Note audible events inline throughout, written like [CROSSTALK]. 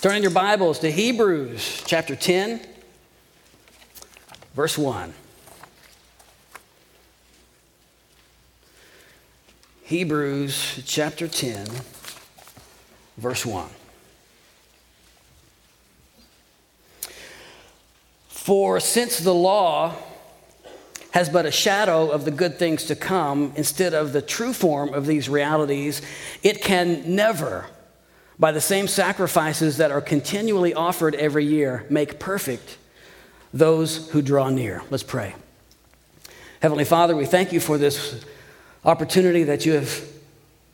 Turn in your Bibles to Hebrews chapter 10, verse 1. Hebrews chapter 10, verse 1. For since the law has but a shadow of the good things to come instead of the true form of these realities, it can never by the same sacrifices that are continually offered every year, make perfect those who draw near. Let's pray. Heavenly Father, we thank you for this opportunity that you have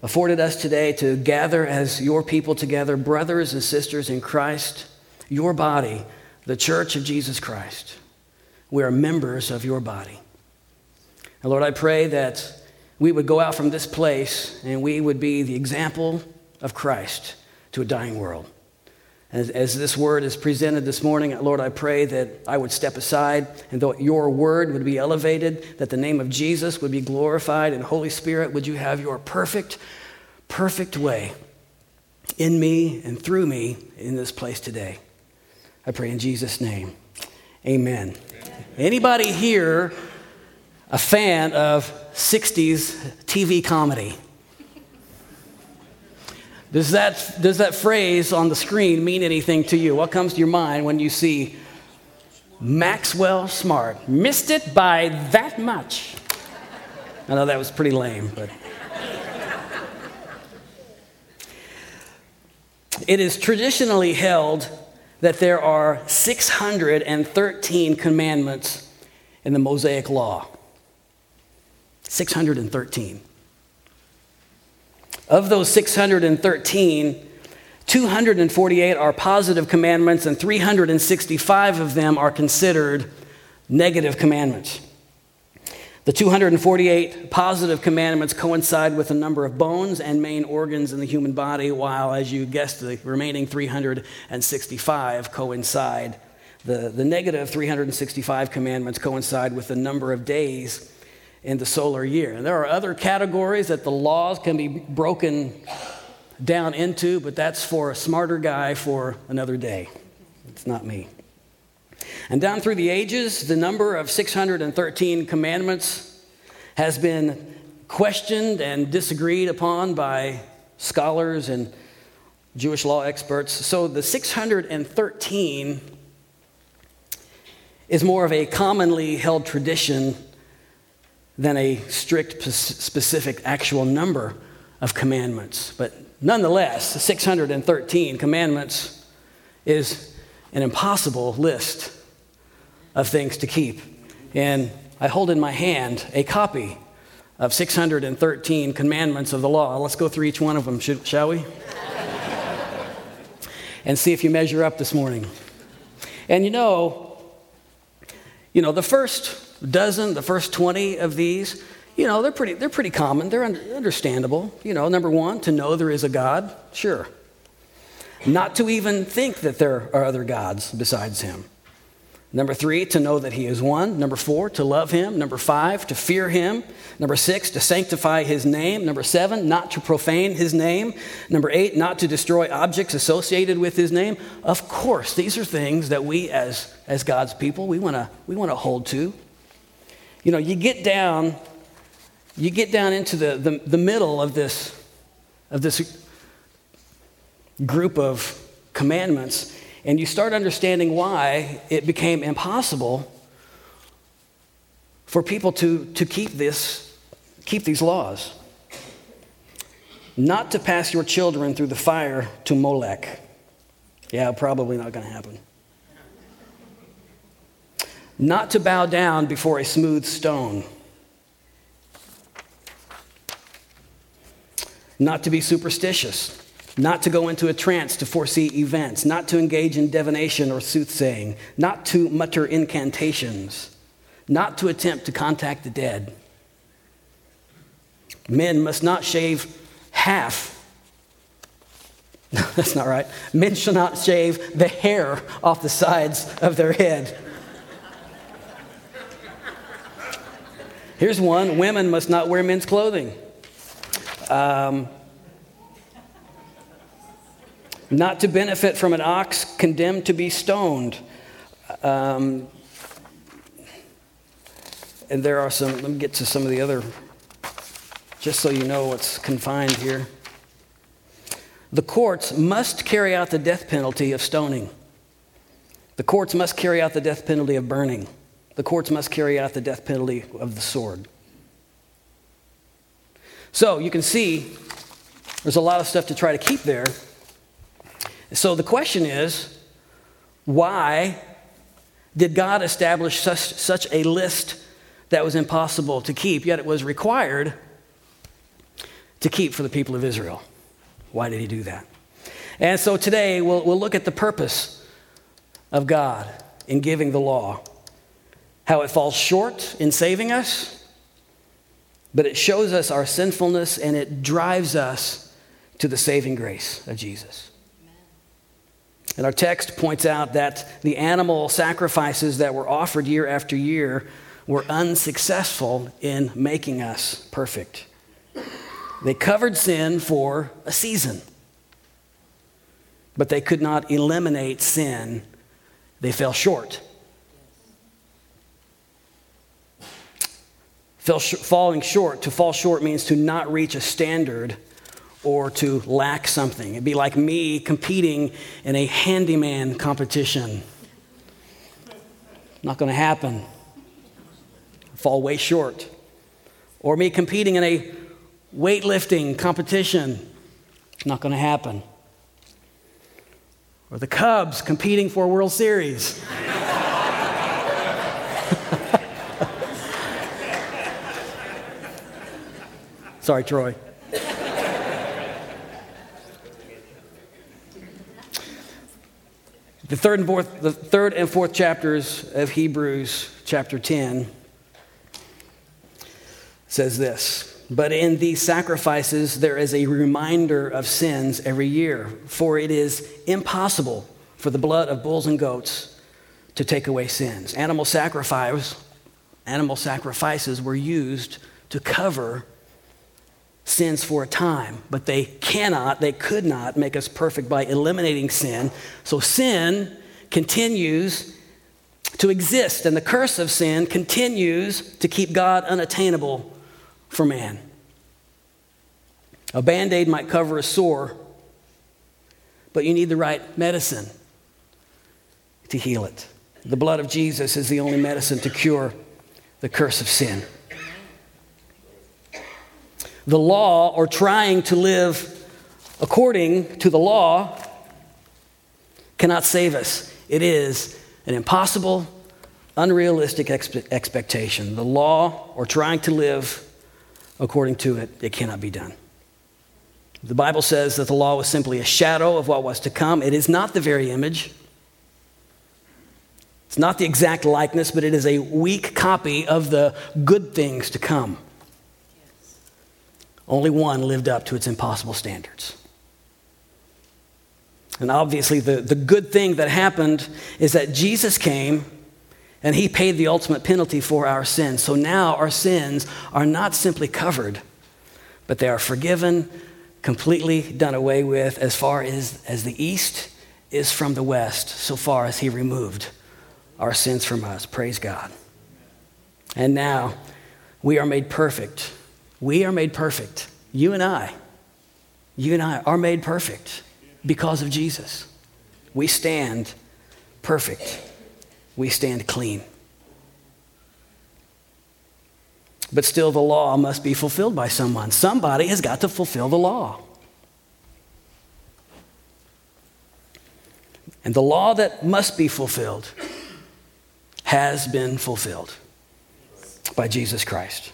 afforded us today to gather as your people together, brothers and sisters in Christ, your body, the church of Jesus Christ. We are members of your body. And Lord, I pray that we would go out from this place and we would be the example of Christ to a dying world. As, as, this word is presented this morning, Lord, I pray that I would step aside and that your word would be elevated, that the name of Jesus would be glorified, and Holy Spirit, would you have your perfect, perfect way in me and through me in this place today. I pray in Jesus' name. Amen. Amen. Anybody here a fan of 60s TV comedy? Does that, does that phrase on the screen mean anything to you? What comes to your mind when you see Maxwell Smart? Missed it by that much. I know that was pretty lame, but. It is traditionally held that there are 613 commandments in the Mosaic Law. 613. Of those 613, 248 are positive commandments, and 365 of them are considered negative commandments. The 248 positive commandments coincide with the number of bones and main organs in the human body, while, as you guessed, the remaining 365 coincide. The, the negative 365 commandments coincide with the number of days in the solar year. And there are other categories that the laws can be broken down into, but that's for a smarter guy for another day. It's not me. And down through the ages, the number of 613 commandments has been questioned and disagreed upon by scholars and Jewish law experts. So the 613 is more of a commonly held tradition than a strict, specific, actual number of commandments. But nonetheless, 613 commandments is an impossible list of things to keep. And I hold in my hand a copy of 613 commandments of the law. Let's go through each one of them, shall we? [LAUGHS] and see if you measure up this morning. And you know, you know, the first dozen, the first 20 of these, you know, they're pretty, they're pretty common. They're understandable. You know, number one, to know there is a God, sure. Not to even think that there are other gods besides Him. Number three, to know that He is one. Number four, to love Him. Number five, to fear Him. Number six, to sanctify His name. Number seven, not to profane His name. Number eight, not to destroy objects associated with His name. Of course, these are things that we as, as God's people, we want to we wanna hold to. You know, you get down, you get down into the, the, the middle of this, of this group of commandments, and you start understanding why it became impossible for people to, to keep this, keep these laws. Not to pass your children through the fire to Molech. Yeah, probably not going to happen not to bow down before a smooth stone, not to be superstitious, not to go into a trance to foresee events, not to engage in divination or soothsaying, not to mutter incantations, not to attempt to contact the dead. Men must not shave half. [LAUGHS] That's not right. Men shall not shave the hair off the sides of their head. Here's one women must not wear men's clothing. Um, not to benefit from an ox condemned to be stoned. Um, and there are some, let me get to some of the other, just so you know what's confined here. The courts must carry out the death penalty of stoning. The courts must carry out the death penalty of burning. The courts must carry out the death penalty of the sword. So you can see there's a lot of stuff to try to keep there. So the question is why did God establish such, such a list that was impossible to keep, yet it was required to keep for the people of Israel? Why did he do that? And so today we'll, we'll look at the purpose of God in giving the law, how it falls short in saving us, but it shows us our sinfulness and it drives us to the saving grace of Jesus. And our text points out that the animal sacrifices that were offered year after year were unsuccessful in making us perfect. They covered sin for a season, but they could not eliminate sin. They fell short. Fell sh- falling short, to fall short means to not reach a standard or to lack something. It'd be like me competing in a handyman competition. Not going to happen. Fall way short. Or me competing in a weightlifting competition. Not going to happen. Or the Cubs competing for a World Series. [LAUGHS] Sorry, Troy. The third and fourth, the third and fourth chapters of Hebrews, chapter 10, says this. But in these sacrifices, there is a reminder of sins every year, for it is impossible for the blood of bulls and goats to take away sins. Animal sacrifice, animal sacrifices were used to cover sins for a time, but they cannot, they could not make us perfect by eliminating sin. So sin continues to exist, and the curse of sin continues to keep God unattainable for man. A band aid might cover a sore, but you need the right medicine to heal it. The blood of Jesus is the only medicine to cure the curse of sin the law or trying to live according to the law cannot save us. It is an impossible, unrealistic expe- expectation. The law or trying to live according to it, it cannot be done. The Bible says that the law was simply a shadow of what was to come. It is not the very image. It's not the exact likeness, but it is a weak copy of the good things to come. Only one lived up to its impossible standards. And obviously, the, the good thing that happened is that Jesus came and he paid the ultimate penalty for our sins. So now our sins are not simply covered, but they are forgiven, completely done away with, as far as, as the east is from the west, so far as he removed our sins from us. Praise God. And now we are made perfect we are made perfect. You and I, you and I are made perfect because of Jesus. We stand perfect. We stand clean. But still, the law must be fulfilled by someone. Somebody has got to fulfill the law. And the law that must be fulfilled has been fulfilled by Jesus Christ.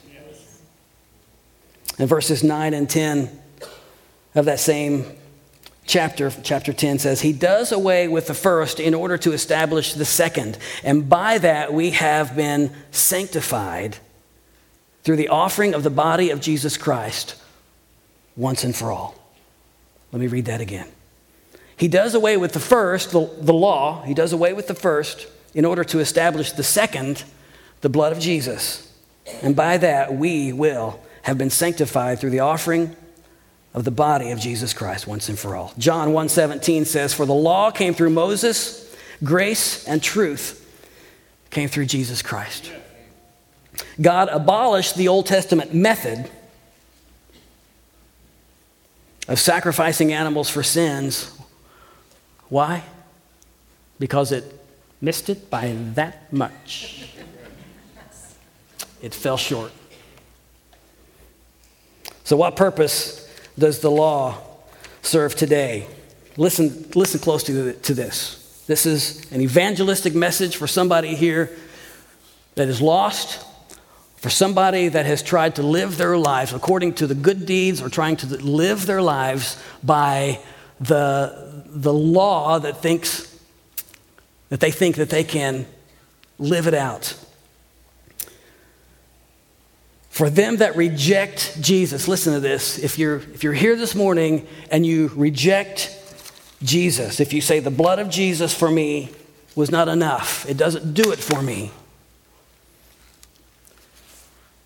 And verses 9 and 10 of that same chapter, chapter 10 says, He does away with the first in order to establish the second. And by that we have been sanctified through the offering of the body of Jesus Christ once and for all. Let me read that again. He does away with the first, the, the law, he does away with the first in order to establish the second, the blood of Jesus. And by that we will have been sanctified through the offering of the body of Jesus Christ once and for all. John 1:17 says, "For the law came through Moses, grace and truth came through Jesus Christ." God abolished the Old Testament method of sacrificing animals for sins. Why? Because it missed it by that much. It fell short. So, what purpose does the law serve today? Listen, listen close to, to this. This is an evangelistic message for somebody here that is lost, for somebody that has tried to live their lives according to the good deeds or trying to live their lives by the, the law that thinks that they think that they can live it out. For them that reject Jesus, listen to this. If you're, if you're here this morning and you reject Jesus, if you say the blood of Jesus for me was not enough, it doesn't do it for me,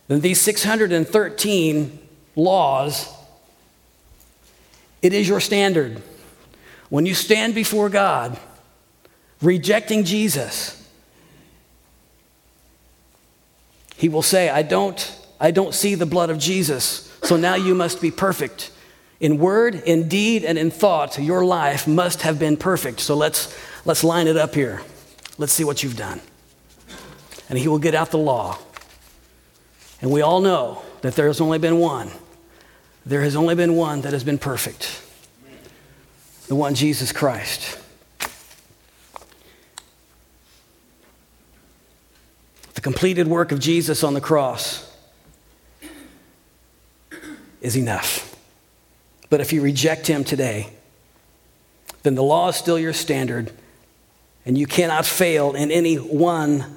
then these 613 laws, it is your standard. When you stand before God, rejecting Jesus, He will say, I don't I don't see the blood of Jesus. So now you must be perfect. In word, in deed, and in thought, your life must have been perfect. So let's, let's line it up here. Let's see what you've done. And he will get out the law. And we all know that there has only been one. There has only been one that has been perfect the one Jesus Christ. The completed work of Jesus on the cross is enough. But if you reject him today, then the law is still your standard, and you cannot fail in any one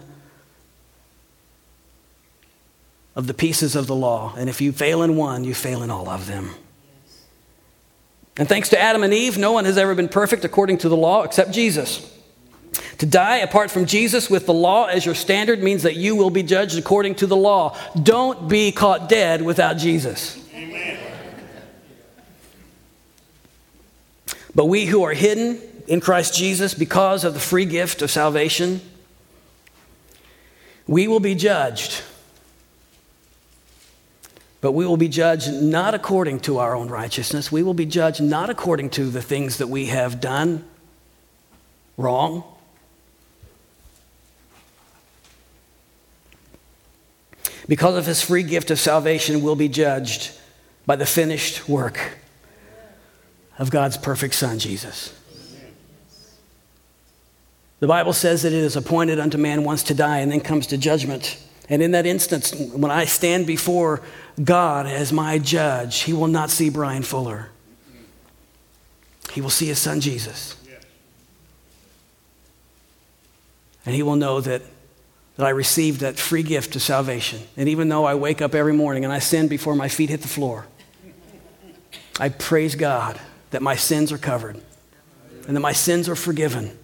of the pieces of the law. And if you fail in one, you fail in all of them. And thanks to Adam and Eve, no one has ever been perfect according to the law except Jesus. To die apart from Jesus with the law as your standard means that you will be judged according to the law. Don't be caught dead without Jesus. But we who are hidden in Christ Jesus because of the free gift of salvation, we will be judged. But we will be judged not according to our own righteousness. We will be judged not according to the things that we have done wrong. Because of his free gift of salvation, we'll be judged by the finished work of God's perfect Son, Jesus. The Bible says that it is appointed unto man once to die and then comes to judgment. And in that instance, when I stand before God as my judge, he will not see Brian Fuller. He will see his son Jesus. And he will know that, that I received that free gift of salvation. And even though I wake up every morning and I sin before my feet hit the floor, I praise God that my sins are covered and that my sins are forgiven.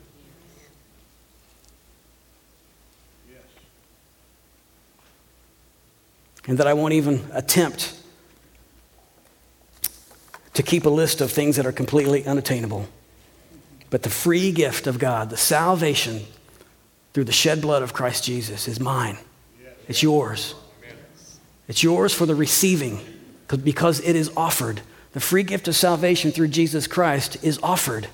And that I won't even attempt to keep a list of things that are completely unattainable. But the free gift of God, the salvation through the shed blood of Christ Jesus, is mine. It's yours. It's yours for the receiving because it is offered the free gift of salvation through Jesus Christ is offered.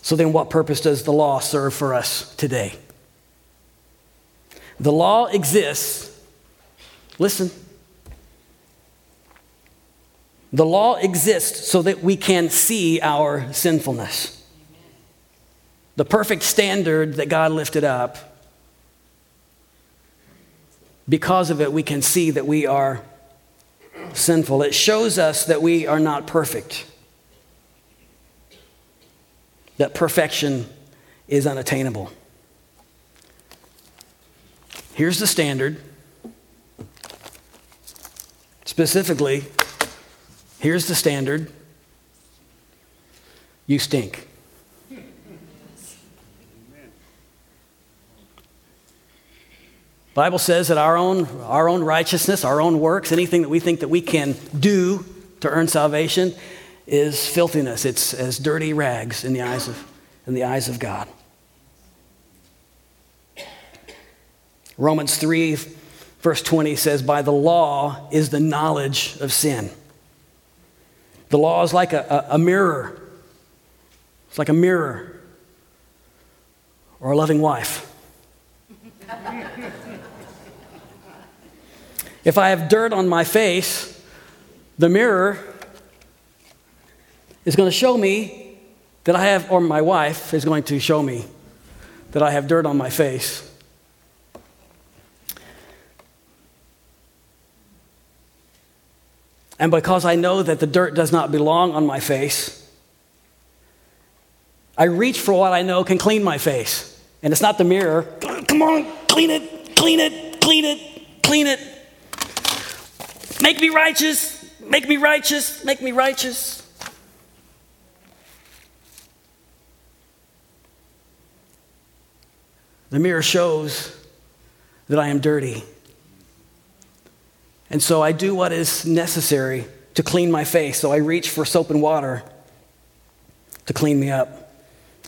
So, then, what purpose does the law serve for us today? The law exists, listen, the law exists so that we can see our sinfulness. The perfect standard that God lifted up because of it, we can see that we are sinful. It shows us that we are not perfect, that perfection is unattainable. Here's the standard. Specifically, here's the standard you stink. Bible says that our own, our own righteousness, our own works, anything that we think that we can do to earn salvation is filthiness. It's as dirty rags in the eyes of, in the eyes of God. Romans 3, verse 20 says, By the law is the knowledge of sin. The law is like a, a, a mirror. It's like a mirror or a loving wife. If I have dirt on my face, the mirror is going to show me that I have, or my wife is going to show me that I have dirt on my face. And because I know that the dirt does not belong on my face, I reach for what I know can clean my face. And it's not the mirror. Come on, clean it, clean it, clean it, clean it. Make me righteous, make me righteous, make me righteous. The mirror shows that I am dirty. And so I do what is necessary to clean my face. So I reach for soap and water to clean me up.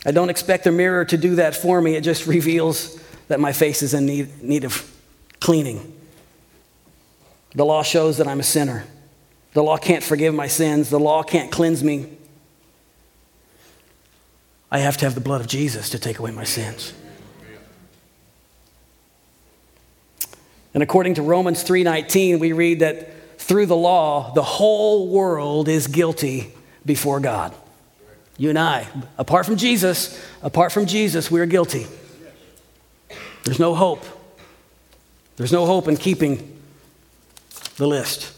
I don't expect the mirror to do that for me, it just reveals that my face is in need, need of cleaning. The law shows that I'm a sinner. The law can't forgive my sins, the law can't cleanse me. I have to have the blood of Jesus to take away my sins. And according to Romans 3:19, we read that through the law, the whole world is guilty before God. You and I, apart from Jesus, apart from Jesus, we are guilty. There's no hope. There's no hope in keeping the list.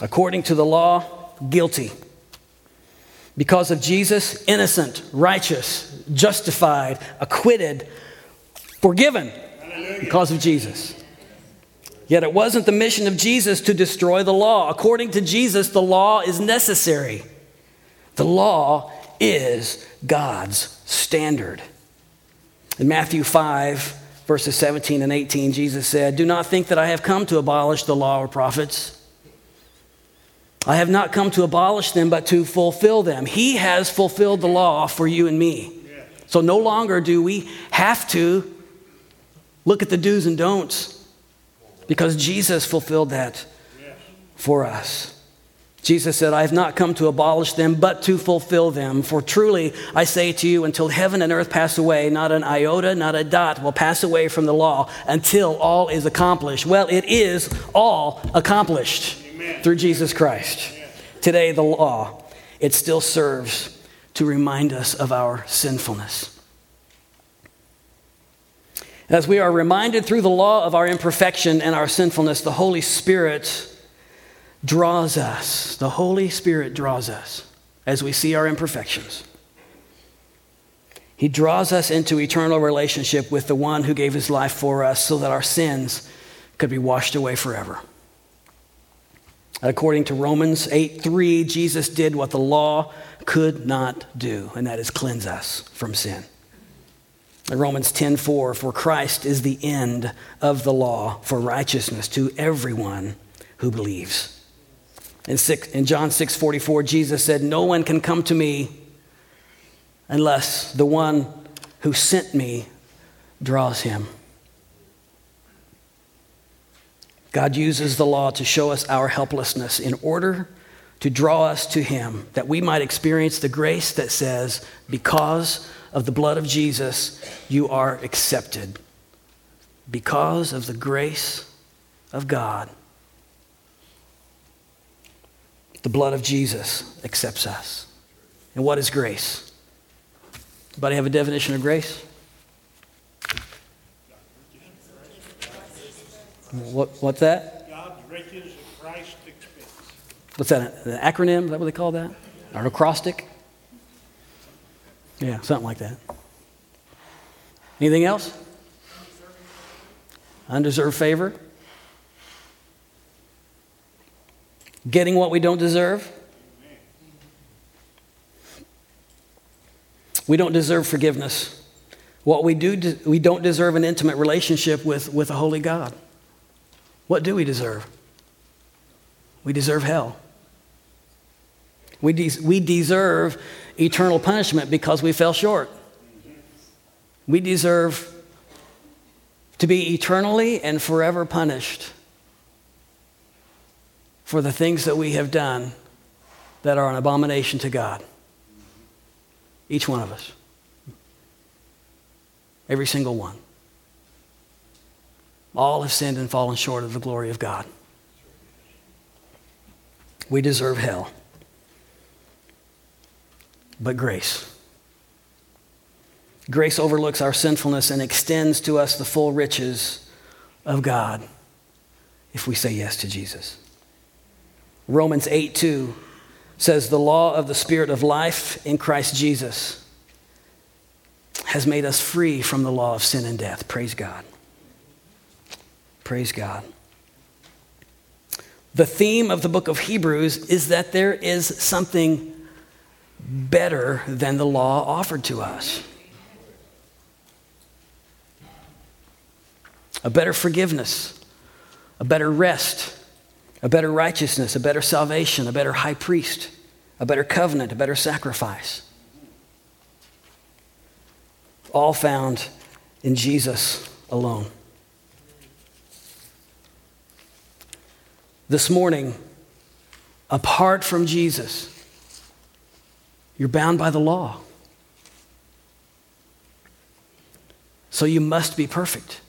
According to the law, guilty. Because of Jesus, innocent, righteous, justified, acquitted, forgiven because of Jesus. Yet it wasn't the mission of Jesus to destroy the law. According to Jesus, the law is necessary. The law is God's standard. In Matthew 5, verses 17 and 18, Jesus said, Do not think that I have come to abolish the law or prophets. I have not come to abolish them, but to fulfill them. He has fulfilled the law for you and me. So no longer do we have to Look at the do's and don'ts because Jesus fulfilled that for us. Jesus said, I have not come to abolish them, but to fulfill them. For truly, I say to you, until heaven and earth pass away, not an iota, not a dot will pass away from the law until all is accomplished. Well, it is all accomplished Amen. through Jesus Christ. Today, the law, it still serves to remind us of our sinfulness. As we are reminded through the law of our imperfection and our sinfulness, the Holy Spirit draws us. The Holy Spirit draws us as we see our imperfections. He draws us into eternal relationship with the one who gave his life for us so that our sins could be washed away forever. According to Romans 8 3, Jesus did what the law could not do, and that is cleanse us from sin. In Romans 10:4, for Christ is the end of the law for righteousness to everyone who believes. In, six, in John 6:44, Jesus said, "No one can come to me unless the one who sent me draws him." God uses the law to show us our helplessness in order to draw us to him that we might experience the grace that says, "Because of the blood of Jesus, you are accepted because of the grace of God. The blood of Jesus accepts us. And what is grace? Anybody have a definition of grace? What, what's that? God's riches Christ expense. What's that? An acronym? Is that what they call that? An acrostic? Yeah, something like that. Anything else? Undeserved favor. Getting what we don't deserve. We don't deserve forgiveness. What we do, we don't deserve an intimate relationship with, with a holy God. What do we deserve? We deserve hell. We, de- we deserve eternal punishment because we fell short. We deserve to be eternally and forever punished for the things that we have done that are an abomination to God. Each one of us. Every single one. All have sinned and fallen short of the glory of God. We deserve hell. But grace. Grace overlooks our sinfulness and extends to us the full riches of God if we say yes to Jesus. Romans 8 2 says, The law of the Spirit of life in Christ Jesus has made us free from the law of sin and death. Praise God. Praise God. The theme of the book of Hebrews is that there is something better than the law offered to us. A better forgiveness, a better rest, a better righteousness, a better salvation, a better high priest, a better covenant, a better sacrifice. All found in Jesus alone. This morning, apart from Jesus, you're bound by the law. So you must be perfect.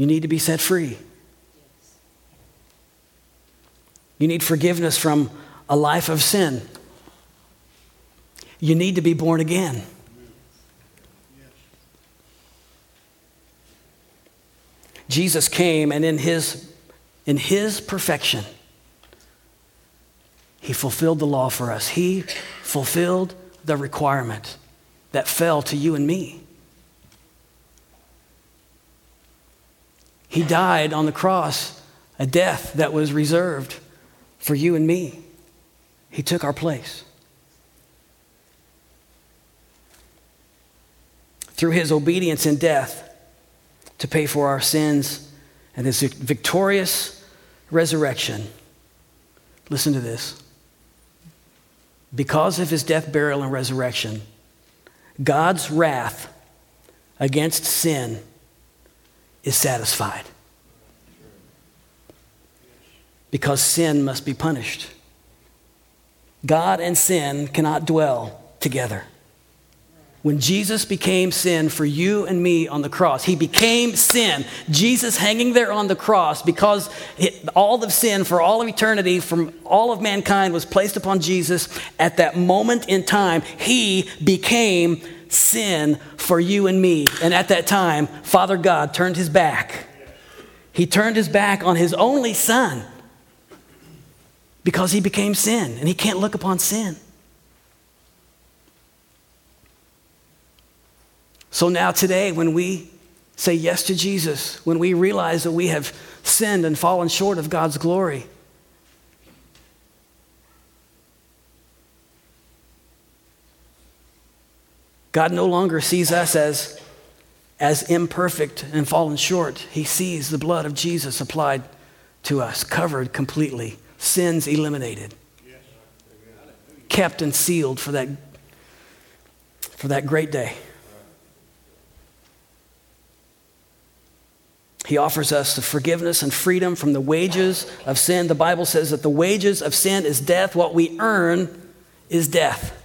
You need to be set free. You need forgiveness from a life of sin. You need to be born again. Jesus came and in his, in his perfection, he fulfilled the law for us. He fulfilled the requirement that fell to you and me. He died on the cross, a death that was reserved for you and me. He took our place. Through his obedience and death to pay for our sins and his victorious resurrection. Listen to this. Because of his death, burial, and resurrection, God's wrath against sin is satisfied. Because sin must be punished. God and sin cannot dwell together. When Jesus became sin for you and me on the cross, he became sin. Jesus hanging there on the cross because it, all of sin for all of eternity from all of mankind was placed upon Jesus. At that moment in time, he became sin for you and me. And at that time, Father God turned his back. He turned his back on his only son because he became sin and he can't look upon sin. So now, today, when we say yes to Jesus, when we realize that we have sinned and fallen short of God's glory, God no longer sees us as, as imperfect and fallen short. He sees the blood of Jesus applied to us, covered completely, sins eliminated, kept and sealed for that, for that great day. He offers us the forgiveness and freedom from the wages of sin. The Bible says that the wages of sin is death. What we earn is death.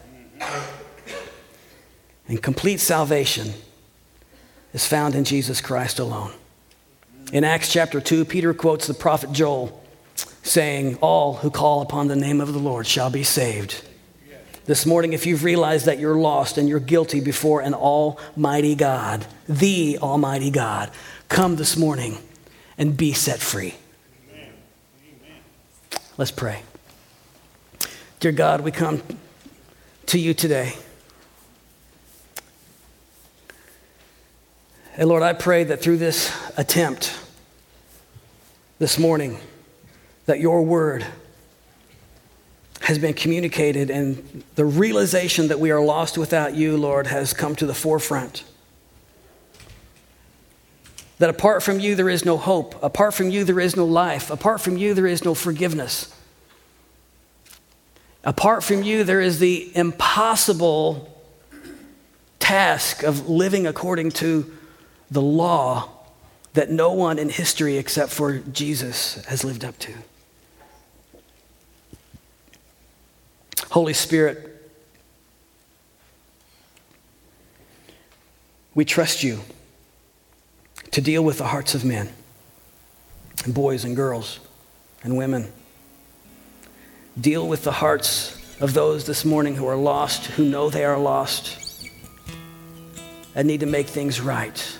And complete salvation is found in Jesus Christ alone. In Acts chapter 2, Peter quotes the prophet Joel saying, All who call upon the name of the Lord shall be saved. This morning, if you've realized that you're lost and you're guilty before an almighty God, the almighty God, come this morning and be set free. Amen. Let's pray. Dear God, we come to you today. And Lord, I pray that through this attempt this morning, that your word has been communicated, and the realization that we are lost without you, Lord, has come to the forefront. That apart from you, there is no hope. Apart from you, there is no life. Apart from you, there is no forgiveness. Apart from you, there is the impossible task of living according to the law that no one in history except for Jesus has lived up to. Holy Spirit, we trust you to deal with the hearts of men, and boys and girls and women. Deal with the hearts of those this morning who are lost, who know they are lost, and need to make things right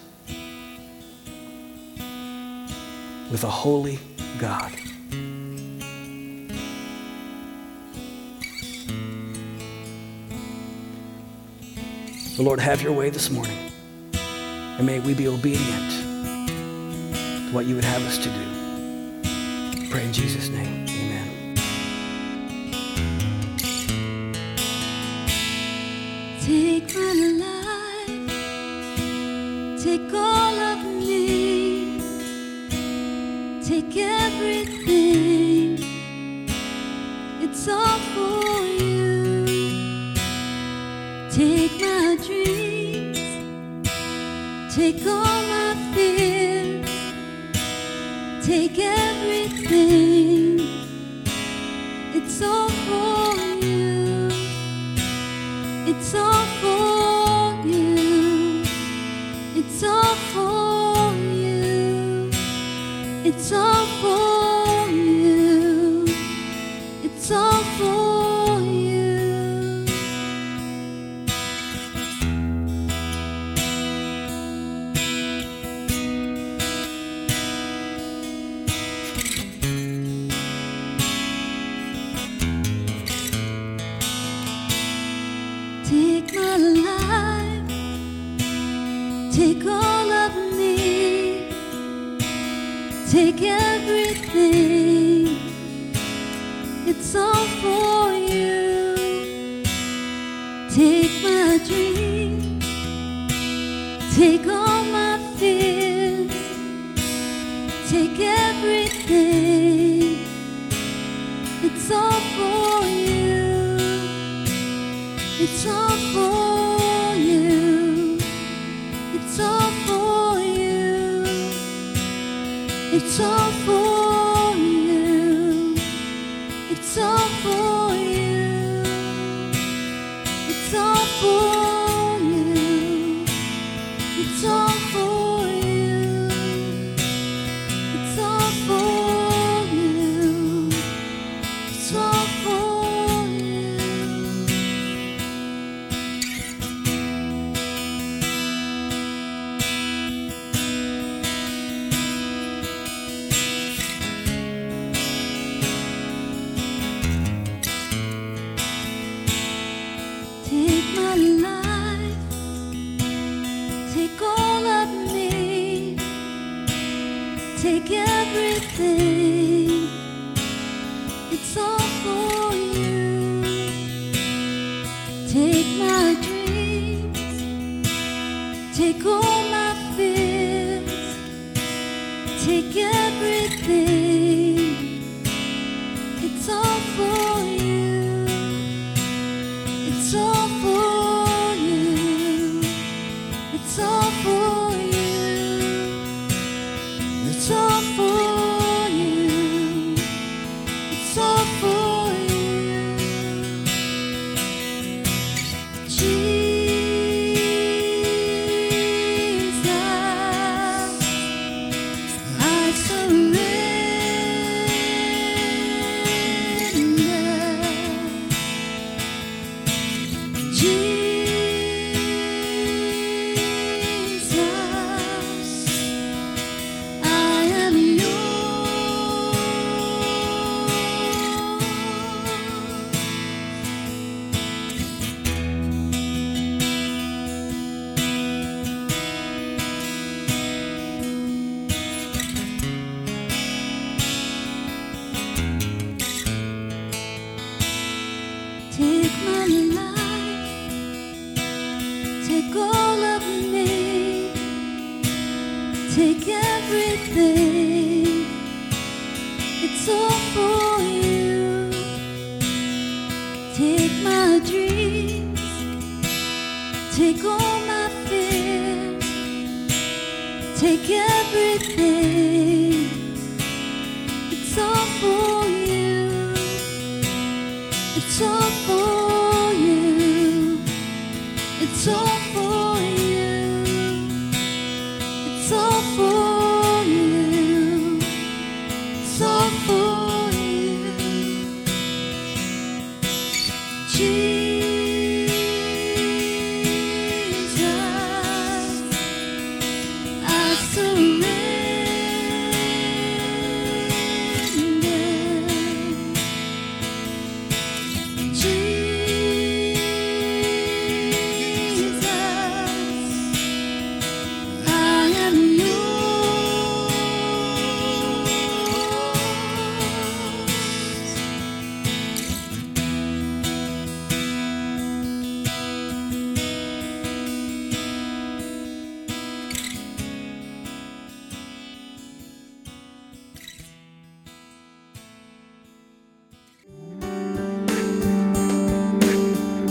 with a holy God. The Lord, have your way this morning. And may we be obedient to what you would have us to do. Pray in Jesus' name. Amen. Take my life, take all of me, take everything. It's all for you. Take my dreams, take all my fears, take everything. campo. take everything. It's all for you. Take my dreams, take all my fears, take everything.